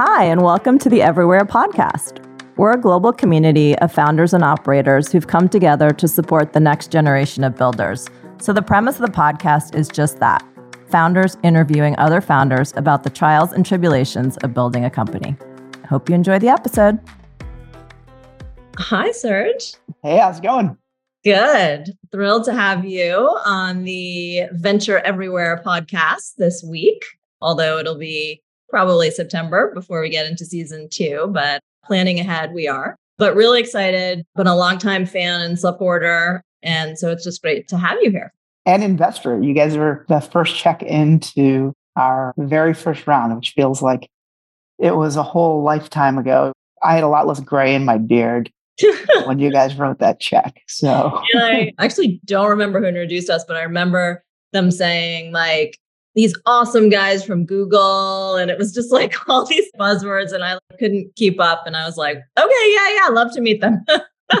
Hi, and welcome to the Everywhere podcast. We're a global community of founders and operators who've come together to support the next generation of builders. So, the premise of the podcast is just that founders interviewing other founders about the trials and tribulations of building a company. I hope you enjoy the episode. Hi, Serge. Hey, how's it going? Good. Thrilled to have you on the Venture Everywhere podcast this week, although it'll be probably September before we get into season two, but planning ahead, we are. But really excited, been a longtime fan and supporter. And so it's just great to have you here. And investor. You guys are the first check into our very first round, which feels like it was a whole lifetime ago. I had a lot less gray in my beard when you guys wrote that check. So yeah, I actually don't remember who introduced us, but I remember them saying like these awesome guys from Google. And it was just like all these buzzwords, and I couldn't keep up. And I was like, okay, yeah, yeah, love to meet them.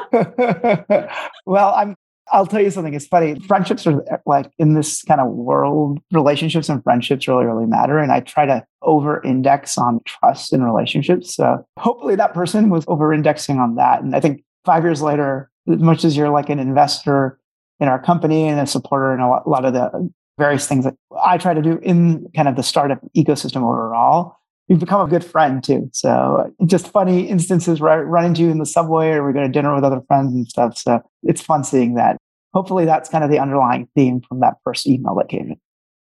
well, I'm I'll tell you something. It's funny. Friendships are like in this kind of world, relationships and friendships really, really matter. And I try to over index on trust in relationships. So hopefully that person was over indexing on that. And I think five years later, as much as you're like an investor in our company and a supporter in a lot, a lot of the various things that I try to do in kind of the startup ecosystem overall, we've become a good friend too. So just funny instances where I run into you in the subway or we go to dinner with other friends and stuff. So it's fun seeing that. Hopefully that's kind of the underlying theme from that first email that came in.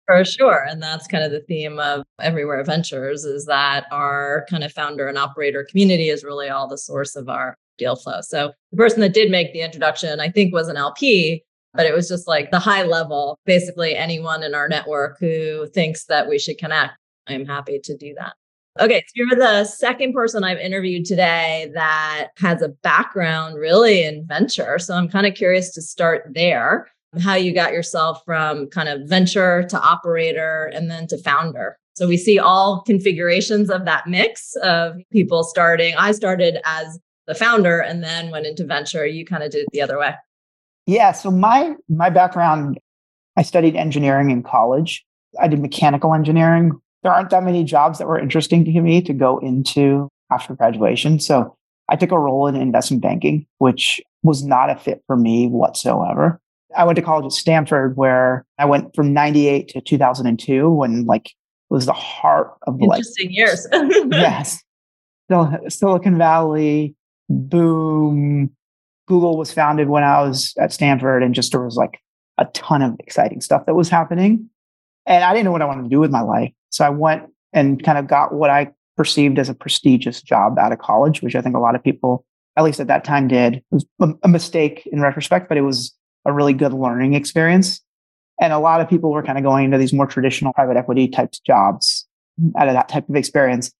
For sure. And that's kind of the theme of Everywhere Ventures is that our kind of founder and operator community is really all the source of our deal flow. So the person that did make the introduction, I think was an LP, but it was just like the high level, basically anyone in our network who thinks that we should connect. I'm happy to do that. Okay, so you're the second person I've interviewed today that has a background really in venture. So I'm kind of curious to start there, how you got yourself from kind of venture to operator and then to founder. So we see all configurations of that mix of people starting. I started as the founder and then went into venture. You kind of did it the other way. Yeah, so my my background I studied engineering in college. I did mechanical engineering, there aren't that many jobs that were interesting to me to go into after graduation. So I took a role in investment banking, which was not a fit for me whatsoever. I went to college at Stanford where I went from 98 to 2002 when like it was the heart of the interesting like, years. yes. Silicon Valley, boom. Google was founded when I was at Stanford and just there was like a ton of exciting stuff that was happening. And I didn't know what I wanted to do with my life. So I went and kind of got what I perceived as a prestigious job out of college, which I think a lot of people, at least at that time, did. It was a mistake in retrospect, but it was a really good learning experience. And a lot of people were kind of going into these more traditional private equity types jobs out of that type of experience.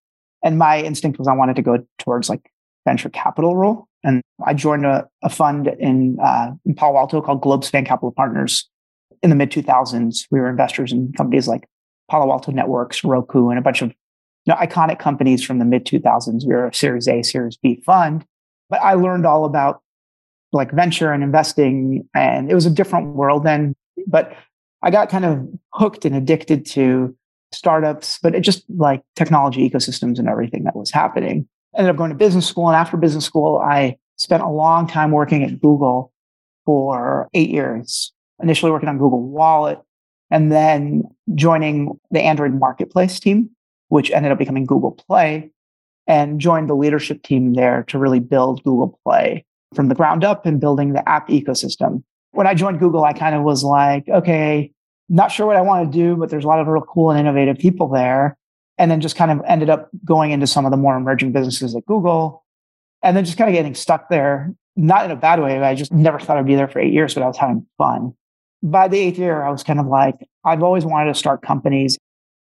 And my instinct was I wanted to go towards like venture capital role. And I joined a, a fund in, uh, in Palo Alto called Globespan Capital Partners in the mid 2000s. We were investors in companies like Palo Alto Networks, Roku, and a bunch of you know, iconic companies from the mid 2000s. We were a Series A, Series B fund. But I learned all about like venture and investing, and it was a different world then. But I got kind of hooked and addicted to startups, but it just like technology ecosystems and everything that was happening. Ended up going to business school, and after business school, I spent a long time working at Google for eight years. Initially working on Google Wallet, and then joining the Android marketplace team, which ended up becoming Google Play, and joined the leadership team there to really build Google Play from the ground up and building the app ecosystem. When I joined Google, I kind of was like, okay, not sure what I want to do, but there's a lot of real cool and innovative people there. And then just kind of ended up going into some of the more emerging businesses at Google and then just kind of getting stuck there, not in a bad way. but I just never thought I'd be there for eight years, but I was having fun by the eighth year, I was kind of like, I've always wanted to start companies.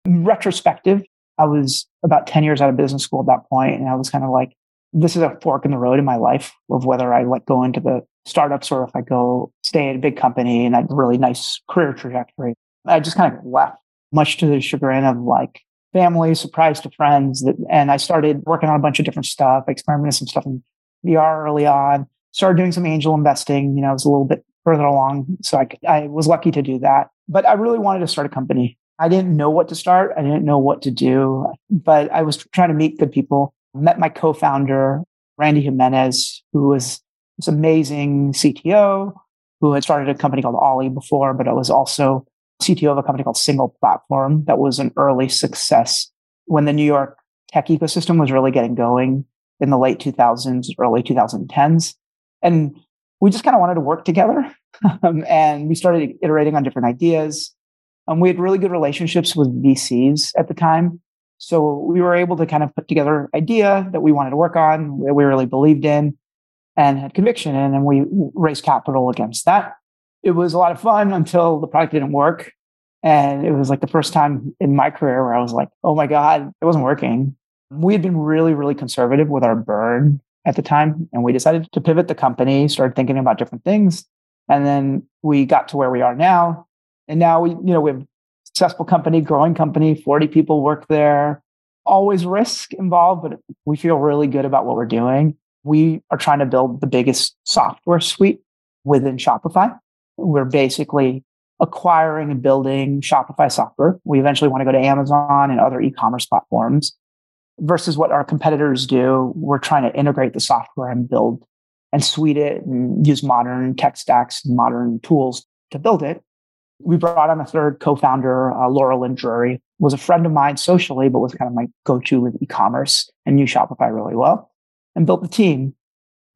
Retrospective, I was about 10 years out of business school at that point, And I was kind of like, this is a fork in the road in my life of whether I like go into the startups or if I go stay at a big company and have a really nice career trajectory. I just kind of left, much to the chagrin of like family, surprise to friends. That, and I started working on a bunch of different stuff, experimenting some stuff in VR early on, started doing some angel investing. You know, I was a little bit further along. So I, I was lucky to do that. But I really wanted to start a company. I didn't know what to start. I didn't know what to do, but I was trying to meet good people. Met my co-founder, Randy Jimenez, who was this amazing CTO who had started a company called Ollie before, but it was also CTO of a company called SinglePlatform that was an early success when the New York tech ecosystem was really getting going in the late 2000s, early 2010s. And we just kind of wanted to work together. um, and we started iterating on different ideas. Um, we had really good relationships with VCs at the time. So we were able to kind of put together an idea that we wanted to work on, that we really believed in and had conviction in, and we raised capital against that. It was a lot of fun until the product didn't work. And it was like the first time in my career where I was like, oh my God, it wasn't working. We had been really, really conservative with our burn at the time. And we decided to pivot the company, started thinking about different things. And then we got to where we are now. And now we, you know, we have a successful company, growing company, 40 people work there. Always risk involved, but we feel really good about what we're doing. We are trying to build the biggest software suite within Shopify. We're basically acquiring and building Shopify software. We eventually want to go to Amazon and other e-commerce platforms versus what our competitors do. We're trying to integrate the software and build and suite it and use modern tech stacks modern tools to build it. We brought on a third co-founder, uh, Laura Drury, was a friend of mine socially, but was kind of my go-to with e-commerce and knew Shopify really well and built the team.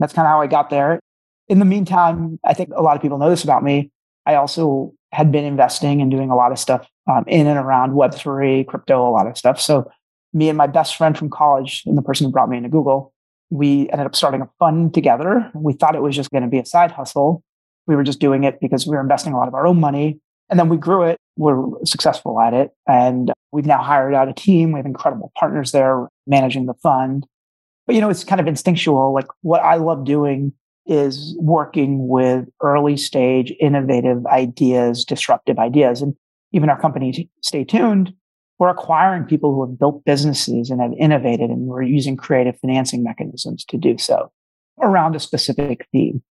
That's kind of how I got there. In the meantime, I think a lot of people know this about me. I also had been investing and doing a lot of stuff um, in and around Web3, crypto, a lot of stuff. So, me and my best friend from college, and the person who brought me into Google, we ended up starting a fund together. We thought it was just going to be a side hustle. We were just doing it because we were investing a lot of our own money. And then we grew it. We're successful at it. And we've now hired out a team. We have incredible partners there managing the fund. But, you know, it's kind of instinctual. Like what I love doing is working with early stage innovative ideas, disruptive ideas. And even our company, StayTuned, we're acquiring people who have built businesses and have innovated, and we're using creative financing mechanisms to do so around a specific theme.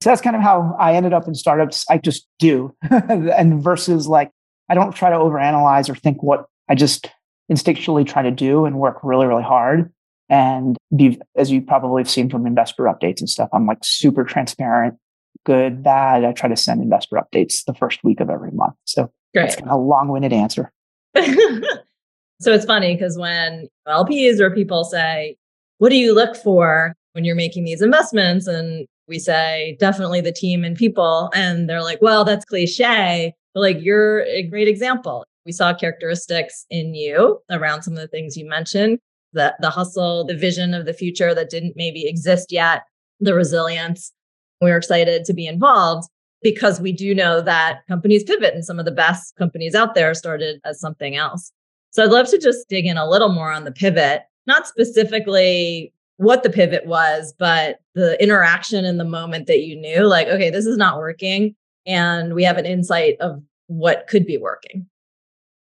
So that's kind of how I ended up in startups. I just do. and versus like, I don't try to overanalyze or think what I just instinctually try to do and work really, really hard and be, as you probably have seen from investor updates and stuff, I'm like super transparent, good, bad. I try to send investor updates the first week of every month. So Great. that's kind of a long winded answer. so it's funny because when LPs or people say, what do you look for when you're making these investments? And we say, definitely the team and people. And they're like, well, that's cliche. But like, you're a great example. We saw characteristics in you around some of the things you mentioned the the hustle, the vision of the future that didn't maybe exist yet, the resilience. We are excited to be involved because we do know that companies pivot and some of the best companies out there started as something else. So I'd love to just dig in a little more on the pivot, not specifically what the pivot was, but the interaction in the moment that you knew like, okay, this is not working. And we have an insight of what could be working.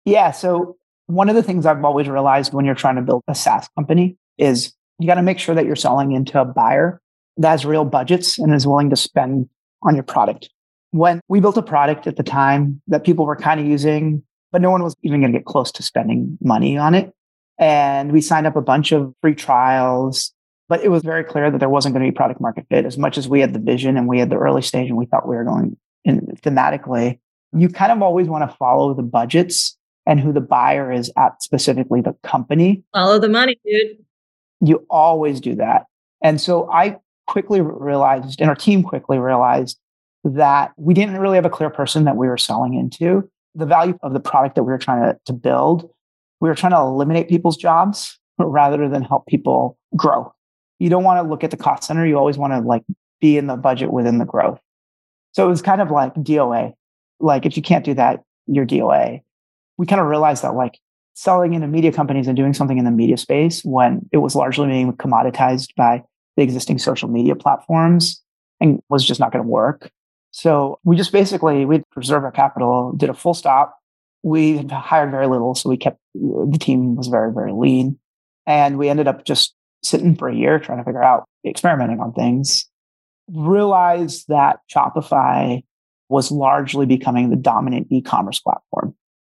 Yeah. So one of the things I've always realized when you're trying to build a SaaS company is you got to make sure that you're selling into a buyer that has real budgets and is willing to spend on your product. When we built a product at the time that people were kind of using, but no one was even going to get close to spending money on it. And we signed up a bunch of free trials, but it was very clear that there wasn't going to be product market fit as much as we had the vision and we had the early stage and we thought we were going in thematically. You kind of always want to follow the budgets and who the buyer is at specifically the company. Follow the money, dude. You always do that. And so I quickly realized, and our team quickly realized that we didn't really have a clear person that we were selling into. The value of the product that we were trying to, to build, we were trying to eliminate people's jobs rather than help people grow. You don't want to look at the cost center. You always want to like be in the budget within the growth. So it was kind of like DOA. Like if you can't do that, you're DOA we kind of realized that like selling into media companies and doing something in the media space when it was largely being commoditized by the existing social media platforms and was just not going to work. So we just basically we preserved our capital, did a full stop. We hired very little, so we kept the team was very very lean, and we ended up just sitting for a year trying to figure out experimenting on things. Realized that Shopify was largely becoming the dominant e-commerce platform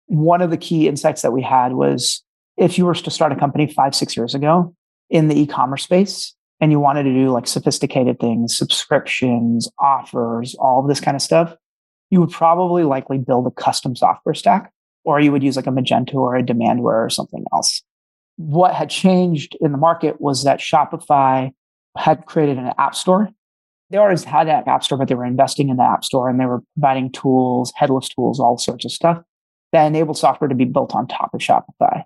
one of the key insights that we had was if you were to start a company five, six years ago in the e-commerce space and you wanted to do like sophisticated things, subscriptions, offers, all of this kind of stuff, you would probably likely build a custom software stack or you would use like a Magento or a Demandware or something else. What had changed in the market was that Shopify had created an app store. They always had an app store, but they were investing in the app store and they were providing tools, headless tools, all sorts of stuff that enabled software to be built on top of Shopify.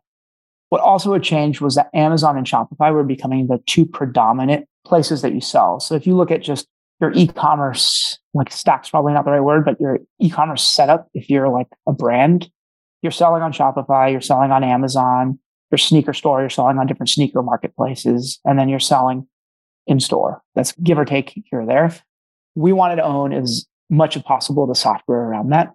What also had changed was that Amazon and Shopify were becoming the two predominant places that you sell. So if you look at just your e-commerce, like stack's probably not the right word, but your e-commerce setup, if you're like a brand, you're selling on Shopify, you're selling on Amazon, your sneaker store, you're selling on different sneaker marketplaces, and then you're selling in store. That's give or take here or there. We wanted to own as much as possible the software around that.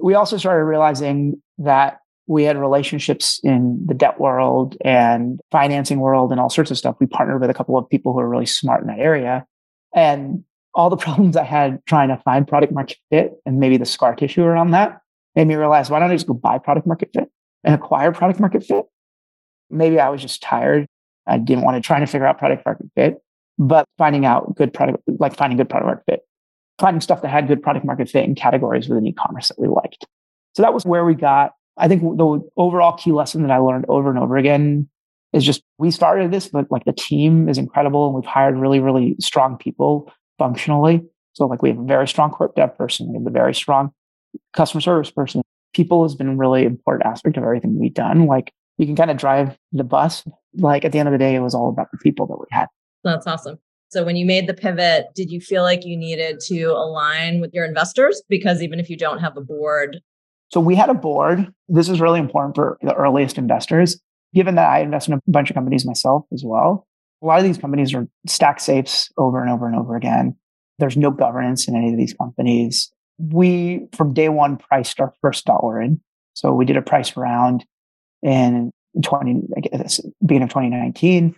We also started realizing that we had relationships in the debt world and financing world and all sorts of stuff. We partnered with a couple of people who are really smart in that area. And all the problems I had trying to find product market fit and maybe the scar tissue around that made me realize why don't I just go buy product market fit and acquire product market fit? Maybe I was just tired. I didn't want to try to figure out product market fit, but finding out good product, like finding good product market fit, finding stuff that had good product market fit in categories within e-commerce that we liked. So that was where we got. I think the overall key lesson that I learned over and over again is just we started this, but like the team is incredible and we've hired really, really strong people functionally. So like we have a very strong corp dev person, we have a very strong customer service person. People has been really important aspect of everything we've done. Like you can kind of drive the bus. Like at the end of the day, it was all about the people that we had. That's awesome. So when you made the pivot, did you feel like you needed to align with your investors? Because even if you don't have a board. So we had a board. This is really important for the earliest investors. Given that I invest in a bunch of companies myself as well, a lot of these companies are stack safes over and over and over again. There's no governance in any of these companies we from day one priced our first dollar in. So we did a price round in 20, I guess, beginning of 2019.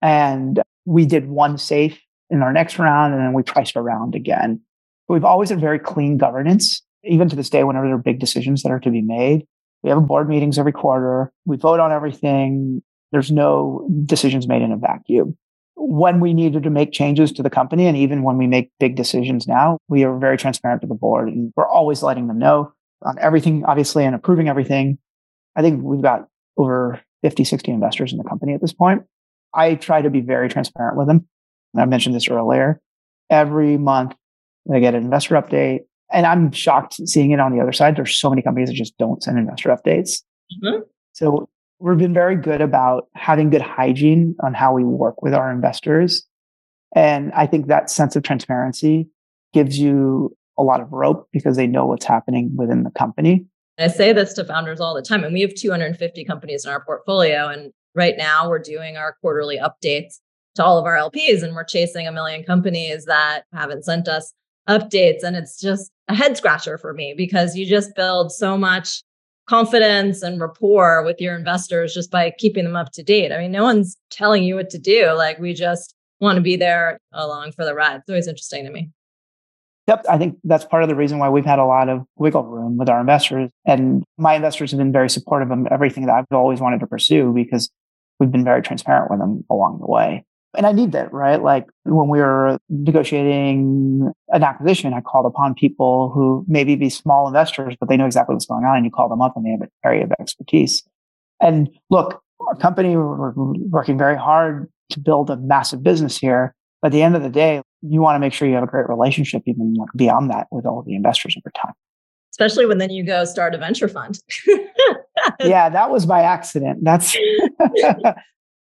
And we did one safe in our next round, and then we priced around again. But we've always had very clean governance, even to this day, whenever there are big decisions that are to be made. We have board meetings every quarter. We vote on everything. There's no decisions made in a vacuum when we needed to make changes to the company and even when we make big decisions now, we are very transparent to the board and we're always letting them know on everything, obviously, and approving everything. I think we've got over 50, 60 investors in the company at this point. I try to be very transparent with them. I mentioned this earlier. Every month, they get an investor update. And I'm shocked seeing it on the other side. There's so many companies that just don't send investor updates. Mm-hmm. So we've been very good about having good hygiene on how we work with our investors. And I think that sense of transparency gives you a lot of rope because they know what's happening within the company. I say this to founders all the time, and we have 250 companies in our portfolio. And right now, we're doing our quarterly updates to all of our LPs, and we're chasing a million companies that haven't sent us updates. And it's just a head scratcher for me because you just build so much confidence and rapport with your investors just by keeping them up to date. I mean, no one's telling you what to do. Like we just want to be there along for the ride. It's always interesting to me. Yep. I think that's part of the reason why we've had a lot of wiggle room with our investors. And my investors have been very supportive of everything that I've always wanted to pursue because we've been very transparent with them along the way. And I need that, right? Like when we were negotiating an acquisition, I called upon people who maybe be small investors, but they know exactly what's going on. And you call them up and they have an area of expertise. And look, our company, we're working very hard to build a massive business here. But at the end of the day, you want to make sure you have a great relationship, even beyond that, with all the investors over time. Especially when then you go start a venture fund. yeah, that was by accident. That's that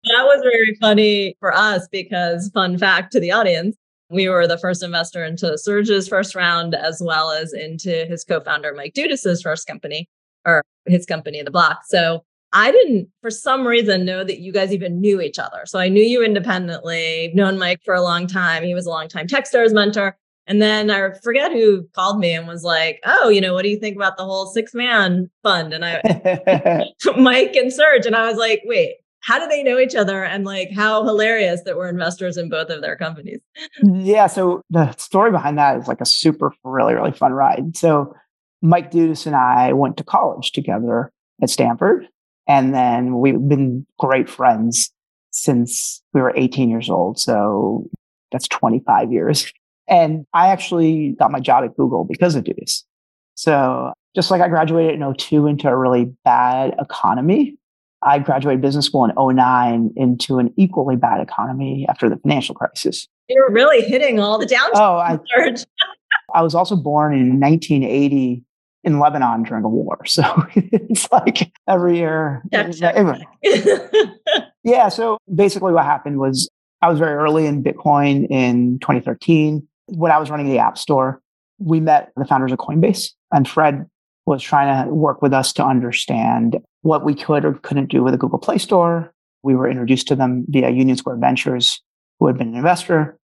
was very funny for us because, fun fact to the audience, we were the first investor into Serge's first round, as well as into his co founder, Mike Dudas' first company or his company, The Block. So I didn't, for some reason, know that you guys even knew each other. So I knew you independently, known Mike for a long time. He was a long time Techstars mentor. And then I forget who called me and was like, "Oh, you know, what do you think about the whole six man fund?" And I, Mike and Serge, and I was like, "Wait, how do they know each other and like how hilarious that we're investors in both of their companies yeah so the story behind that is like a super really really fun ride so Mike Dudas and I went to college together at Stanford. And then we've been great friends since we were 18 years old. So that's 25 years. And I actually got my job at Google because of Dudas. So just like I graduated in 02 into a really bad economy, I graduated business school in 09 into an equally bad economy after the financial crisis. You're really hitting all the downturns. Oh, I, I was also born in 1980 in Lebanon during the war. So it's like every year. Check, check, anyway. yeah. So basically, what happened was I was very early in Bitcoin in 2013 when I was running the App Store. We met the founders of Coinbase, and Fred was trying to work with us to understand what we could or couldn't do with the Google Play Store. We were introduced to them via Union Square Ventures, who had been an investor.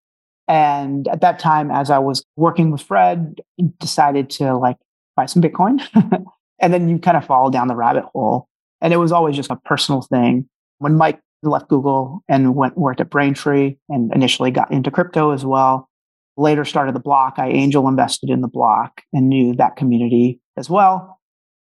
And at that time, as I was working with Fred, decided to like buy some Bitcoin. and then you kind of fall down the rabbit hole. And it was always just a personal thing. When Mike left Google and went worked at Braintree and initially got into crypto as well, later started the block. I angel invested in the block and knew that community as well.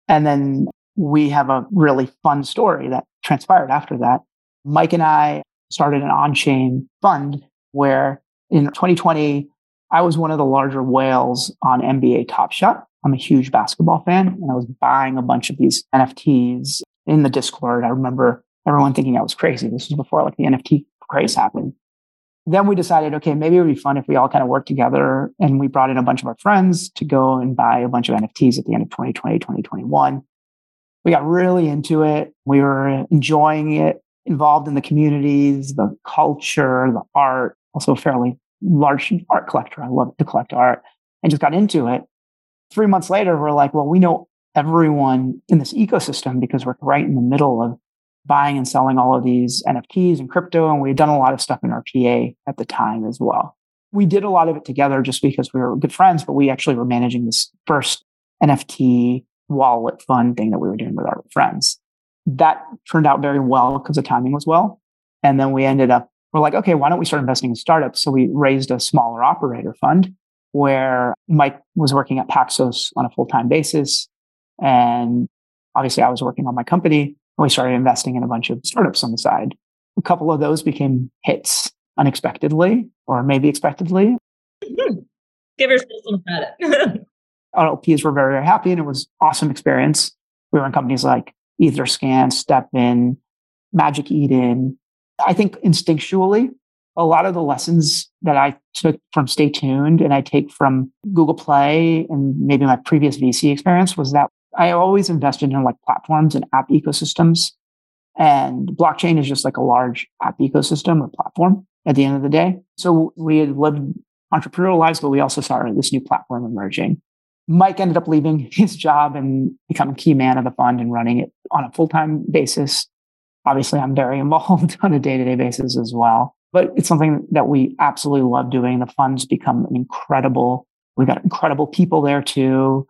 And then we have a really fun story that transpired after that. Mike and I started an on chain fund where in 2020, I was one of the larger whales on NBA Top Shot. I'm a huge basketball fan and I was buying a bunch of these NFTs in the Discord. I remember everyone thinking I was crazy. This was before like the NFT craze happened. Then we decided, okay, maybe it would be fun if we all kind of worked together and we brought in a bunch of our friends to go and buy a bunch of NFTs at the end of 2020, 2021. We got really into it. We were enjoying it, involved in the communities, the culture, the art, also a fairly large art collector. I love to collect art and just got into it three months later, we're like, well, we know everyone in this ecosystem because we're right in the middle of buying and selling all of these NFTs and crypto. And we had done a lot of stuff in our PA at the time as well. We did a lot of it together just because we were good friends, but we actually were managing this first NFT wallet fund thing that we were doing with our friends. That turned out very well because the timing was well. And then we ended up, we're like, okay, why don't we start investing in startups? So we raised a smaller operator fund where Mike was working at Paxos on a full time basis. And obviously, I was working on my company. And we started investing in a bunch of startups on the side. A couple of those became hits unexpectedly, or maybe expectedly. Give yourself some credit. LPs were very, very happy, and it was awesome experience. We were in companies like Etherscan, STEPN, Magic Eden. I think instinctually, a lot of the lessons that I took from StayTuned and I take from Google Play and maybe my previous VC experience was that I always invested in like platforms and app ecosystems. And blockchain is just like a large app ecosystem or platform at the end of the day. So we had lived entrepreneurial lives, but we also saw this new platform emerging. Mike ended up leaving his job and becoming key man of the fund and running it on a full time basis. Obviously, I'm very involved on a day to day basis as well but it's something that we absolutely love doing. The funds become an incredible, we've got incredible people there too.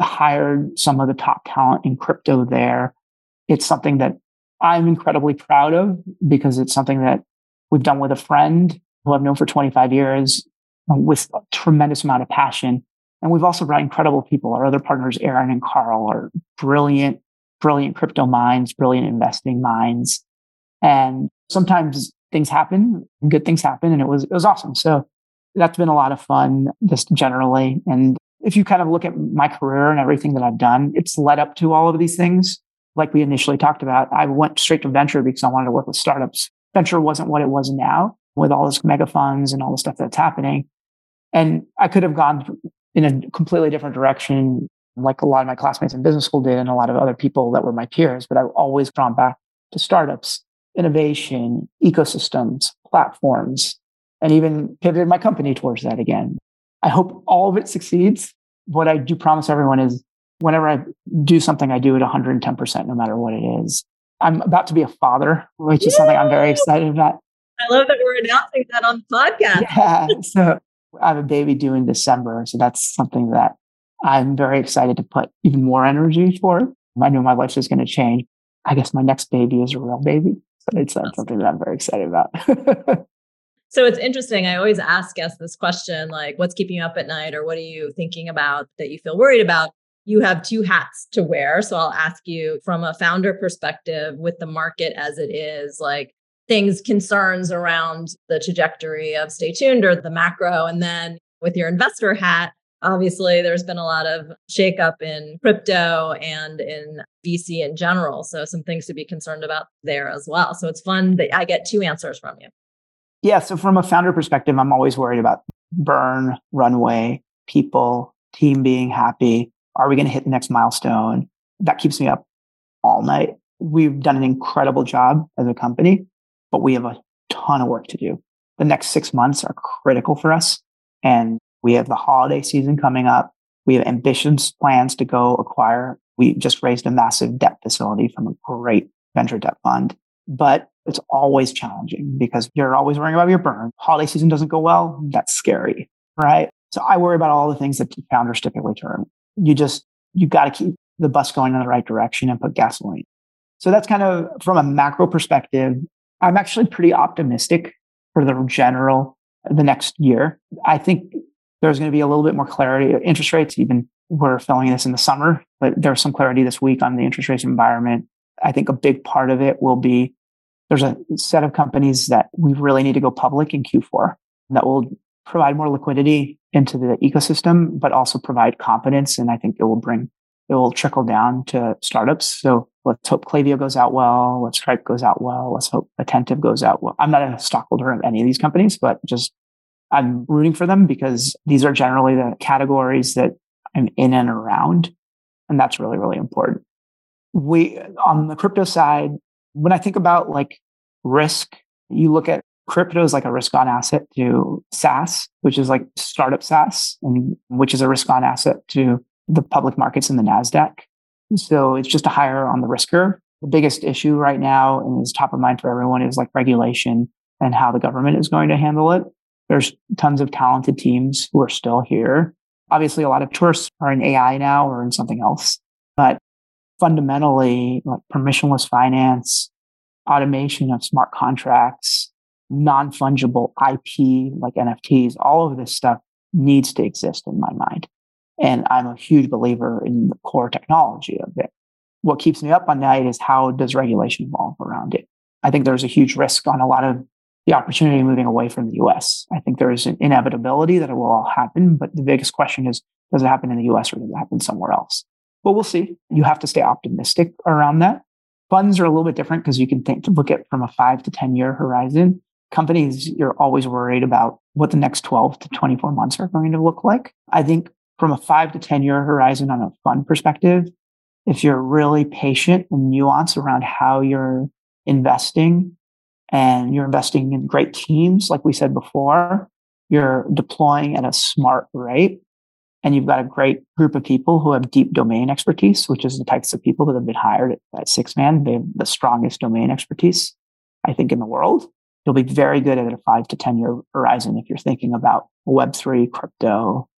Hired some of the top talent in crypto there. It's something that I'm incredibly proud of because it's something that we've done with a friend who I've known for 25 years uh, with a tremendous amount of passion. And we've also brought incredible people. Our other partners, Aaron and Carl, are brilliant, brilliant crypto minds, brilliant investing minds. And sometimes things happen, good things happen, and it was it was awesome. So that's been a lot of fun, just generally. And if you kind of look at my career and everything that I've done, it's led up to all of these things. Like we initially talked about, I went straight to venture because I wanted to work with startups. Venture wasn't what it was now with all this mega funds and all the stuff that's happening. And I could have gone in a completely different direction, like a lot of my classmates in business school did, and a lot of other people that were my peers. But I've always drawn back to startups innovation, ecosystems, platforms, and even pivoted my company towards that again. I hope all of it succeeds. What I do promise everyone is whenever I do something, I do it 110%, no matter what it is. I'm about to be a father, which Yay! is something I'm very excited about. I love that we're announcing that on the podcast. Yeah. So I have a baby due in December. So that's something that I'm very excited to put even more energy for. I know my life is going to change. I guess my next baby is a real baby So it's something that I'm very excited about. so it's interesting. I always ask guests this question like, what's keeping you up at night or what are you thinking about that you feel worried about? you have two hats to wear. So I'll ask you from a founder perspective with the market as it is, like things, concerns around the trajectory of StayTuned or the macro. And then with your investor hat, obviously there's been a lot of shakeup in crypto and in VC in general. So some things to be concerned about there as well. So it's fun that I get two answers from you. Yeah. So from a founder perspective, I'm always worried about burn, runway, people, team being happy. Are we going to hit the next milestone? That keeps me up all night. We've done an incredible job as a company, but we have a ton of work to do. The next six months are critical for us. And we have the holiday season coming up. We have ambitious plans to go acquire. We just raised a massive debt facility from a great venture debt fund, but it's always challenging because you're always worrying about your burn. Holiday season doesn't go well. That's scary, right? So I worry about all the things that founders typically turn. You just, you got to keep the bus going in the right direction and put gasoline. So that's kind of from a macro perspective. I'm actually pretty optimistic for the general, the next year. I think there's going to be a little bit more clarity. Interest rates, even we're filling this in the summer, but there's some clarity this week on the interest rate environment. I think a big part of it will be there's a set of companies that we really need to go public in Q4 that will provide more liquidity into the ecosystem, but also provide confidence. And I think it will bring, it will trickle down to startups. So let's hope Klaviyo goes out well. Let's Stripe goes out well. Let's hope Attentive goes out well. I'm not a stockholder of any of these companies, but just I'm rooting for them because these are generally the categories that I'm in and around. And that's really, really important. We, on the crypto side, when I think about like risk, you look at crypto as like a risk on asset to SaaS, which is like startup SaaS, and which is a risk on asset to the public markets in the NASDAQ. So it's just a higher on the risk curve. The biggest issue right now and is top of mind for everyone is like regulation and how the government is going to handle it. There's tons of talented teams who are still here. Obviously, a lot of tourists are in AI now or in something else, fundamentally, like permissionless finance, automation of smart contracts, non fungible IP like NFTs, all of this stuff needs to exist in my mind. And I'm a huge believer in the core technology of it. What keeps me up on night is how does regulation evolve around it? I think there's a huge risk on a lot of the opportunity moving away from the US. I think there is an inevitability that it will all happen, but the biggest question is does it happen in the US or does it happen somewhere else? Well, we'll see. You have to stay optimistic around that. Funds are a little bit different because you can think to look at from a five to 10 year horizon. Companies, you're always worried about what the next 12 to 24 months are going to look like. I think from a five to 10 year horizon on a fund perspective, if you're really patient and nuanced around how you're investing and you're investing in great teams, like we said before, you're deploying at a smart rate, and you've got a great group of people who have deep domain expertise, which is the types of people that have been hired at, at Sixth Man. They have the strongest domain expertise, I think, in the world. You'll be very good at a five to 10 year horizon if you're thinking about Web3, crypto,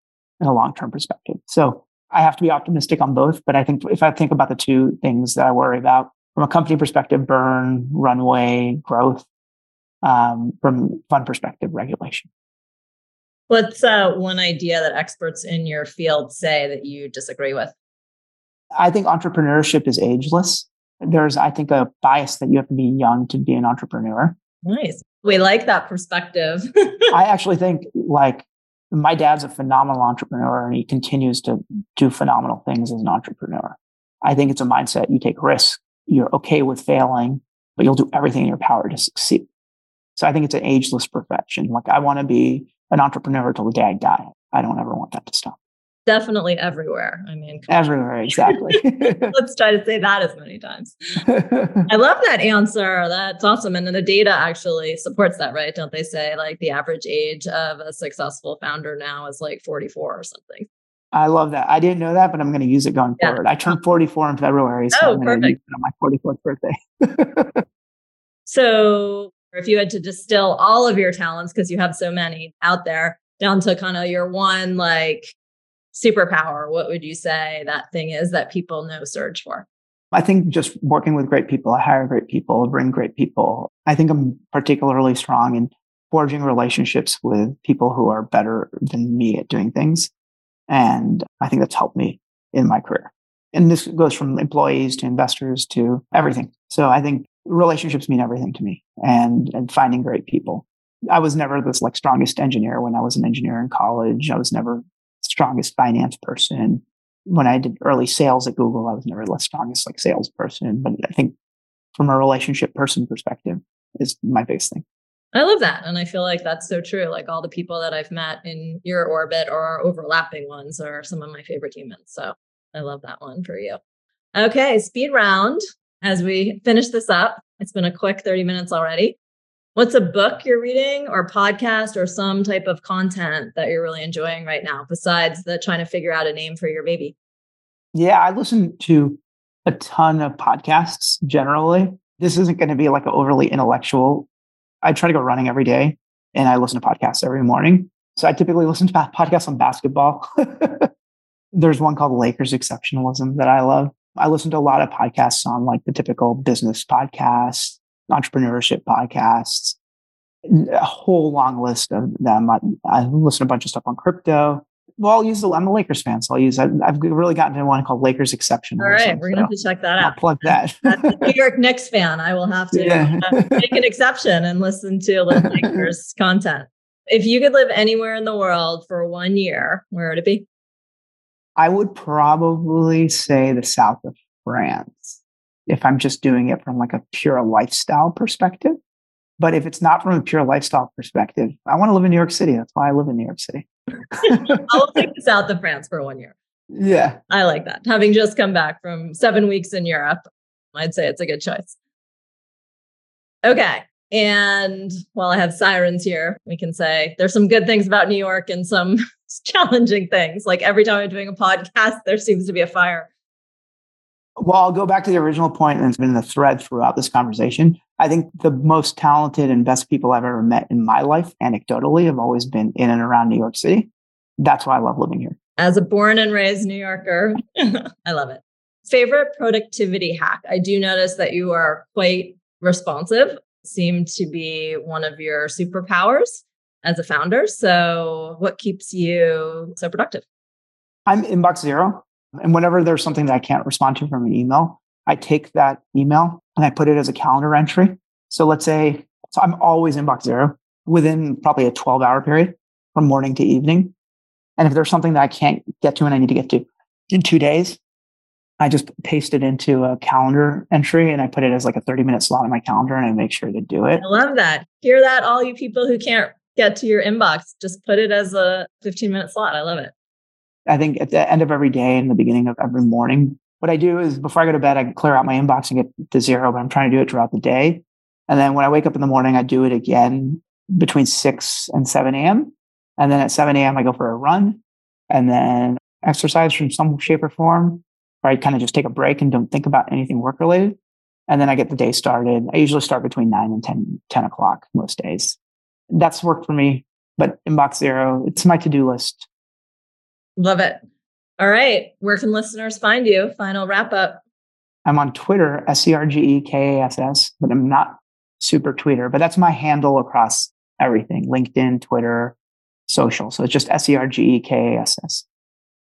in a long term perspective. So I have to be optimistic on both. But I think if I think about the two things that I worry about, from a company perspective, burn, runway, growth. Um, from fund perspective, regulation. What's uh, one idea that experts in your field say that you disagree with? I think entrepreneurship is ageless. There's, I think, a bias that you have to be young to be an entrepreneur. Nice. We like that perspective. I actually think, like, my dad's a phenomenal entrepreneur and he continues to do phenomenal things as an entrepreneur. I think it's a mindset. You take risks you're okay with failing, but you'll do everything in your power to succeed. So I think it's an ageless profession. Like I want to be an entrepreneur till the day I die. I don't ever want that to stop. Definitely everywhere. I mean, everywhere, exactly. Let's try to say that as many times. I love that answer. That's awesome. And then the data actually supports that, right? Don't they say like the average age of a successful founder now is like 44 or something? I love that. I didn't know that, but I'm going to use it going yeah. forward. I turned 44 in February, so oh, I'm perfect. on my 44th birthday. so, if you had to distill all of your talents, because you have so many out there, down to kind of your one like superpower, what would you say that thing is that people know Serge for? I think just working with great people. I hire great people, bring great people. I think I'm particularly strong in forging relationships with people who are better than me at doing things. And I think that's helped me in my career. And this goes from employees to investors to everything. So I think relationships mean everything to me and, and finding great people. I was never this like strongest engineer when I was an engineer in college. I was never strongest finance person. When I did early sales at Google, I was never the strongest like salesperson. But I think from a relationship person perspective is my biggest thing. I love that. And I feel like that's so true. Like all the people that I've met in your orbit or overlapping ones are some of my favorite humans. So I love that one for you. Okay, speed round as we finish this up. It's been a quick 30 minutes already. What's a book you're reading or podcast or some type of content that you're really enjoying right now besides the trying to figure out a name for your baby? Yeah, I listen to a ton of podcasts generally. This isn't going to be like an overly intellectual. I try to go running every day and I listen to podcasts every morning. So I typically listen to podcasts on basketball. There's one called Lakers Exceptionalism that I love. I listen to a lot of podcasts on like the typical business podcasts, entrepreneurship podcasts, a whole long list of them. I, I listen to a bunch of stuff on crypto. Well, I'll use the, I'm a Lakers fan, so I'll use, I, have really gotten to one called Lakers Exception. All right. We're going to have to check that out. I'll plug that. As a New York Knicks fan, I will have to yeah. uh, make an exception and listen to Lakers content. If you could live anywhere in the world for one year, where would it be? I would probably say the south of France if I'm just doing it from like a pure lifestyle perspective. But if it's not from a pure lifestyle perspective, I want to live in New York City. That's why I live in New York City. I'll take the south of France for one year. Yeah. I like that. Having just come back from seven weeks in Europe, I'd say it's a good choice. Okay. And while I have sirens here, we can say there's some good things about New York and some challenging things. Like every time I'm doing a podcast, there seems to be a fire. Well, I'll go back to the original point, and it's been the thread throughout this conversation. I think the most talented and best people I've ever met in my life, anecdotally, have always been in and around New York City. That's why I love living here. As a born and raised New Yorker, I love it. Favorite productivity hack? I do notice that you are quite responsive, seem to be one of your superpowers as a founder. So, what keeps you so productive? I'm inbox zero. And whenever there's something that I can't respond to from an email, I take that email and I put it as a calendar entry. So, let's say, so I'm always inbox zero within probably a 12 hour period from morning to evening. And if there's something that I can't get to and I need to get to in two days, I just paste it into a calendar entry and I put it as like a 30 minute slot in my calendar and I make sure to do it. I love that. Hear that, all you people who can't get to your inbox. Just put it as a 15 minute slot. I love it. I think at the end of every day and the beginning of every morning, what I do is before I go to bed, I clear out my inbox and get to zero, but I'm trying to do it throughout the day. And then when I wake up in the morning, I do it again between 6 and 7 a.m. And then at 7 a.m., I go for a run and then exercise from some shape or form, where I kind of just take a break and don't think about anything work related. And then I get the day started. I usually start between 9 and 10, 10 o'clock most days that's worked for me. But inbox zero, it's my to do list. Love it. All right. Where can listeners find you? Final wrap up. I'm on Twitter, S C R G E K A S S, but I'm not super Twitter, but that's my handle across everything LinkedIn, Twitter, social. So it's just S E R G E K A S S.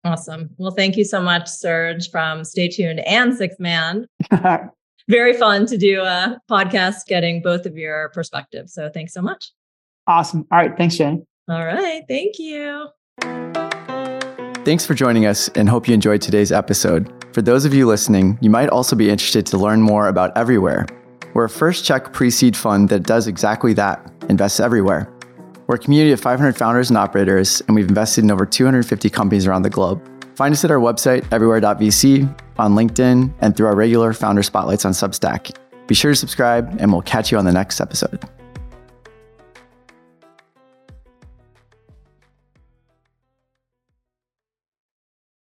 Awesome. Well, thank you so much, Serge from StayTuned and Sixth Man. Very fun to do a podcast getting both of your perspectives. So thanks so much. Awesome. All right. Thanks, Jen. All right. Thank you. Thanks for joining us and hope you enjoyed today's episode. For those of you listening, you might also be interested to learn more about Everywhere. We're a first check pre seed fund that does exactly that invests everywhere. We're a community of 500 founders and operators, and we've invested in over 250 companies around the globe. Find us at our website, everywhere.vc, on LinkedIn, and through our regular founder spotlights on Substack. Be sure to subscribe, and we'll catch you on the next episode.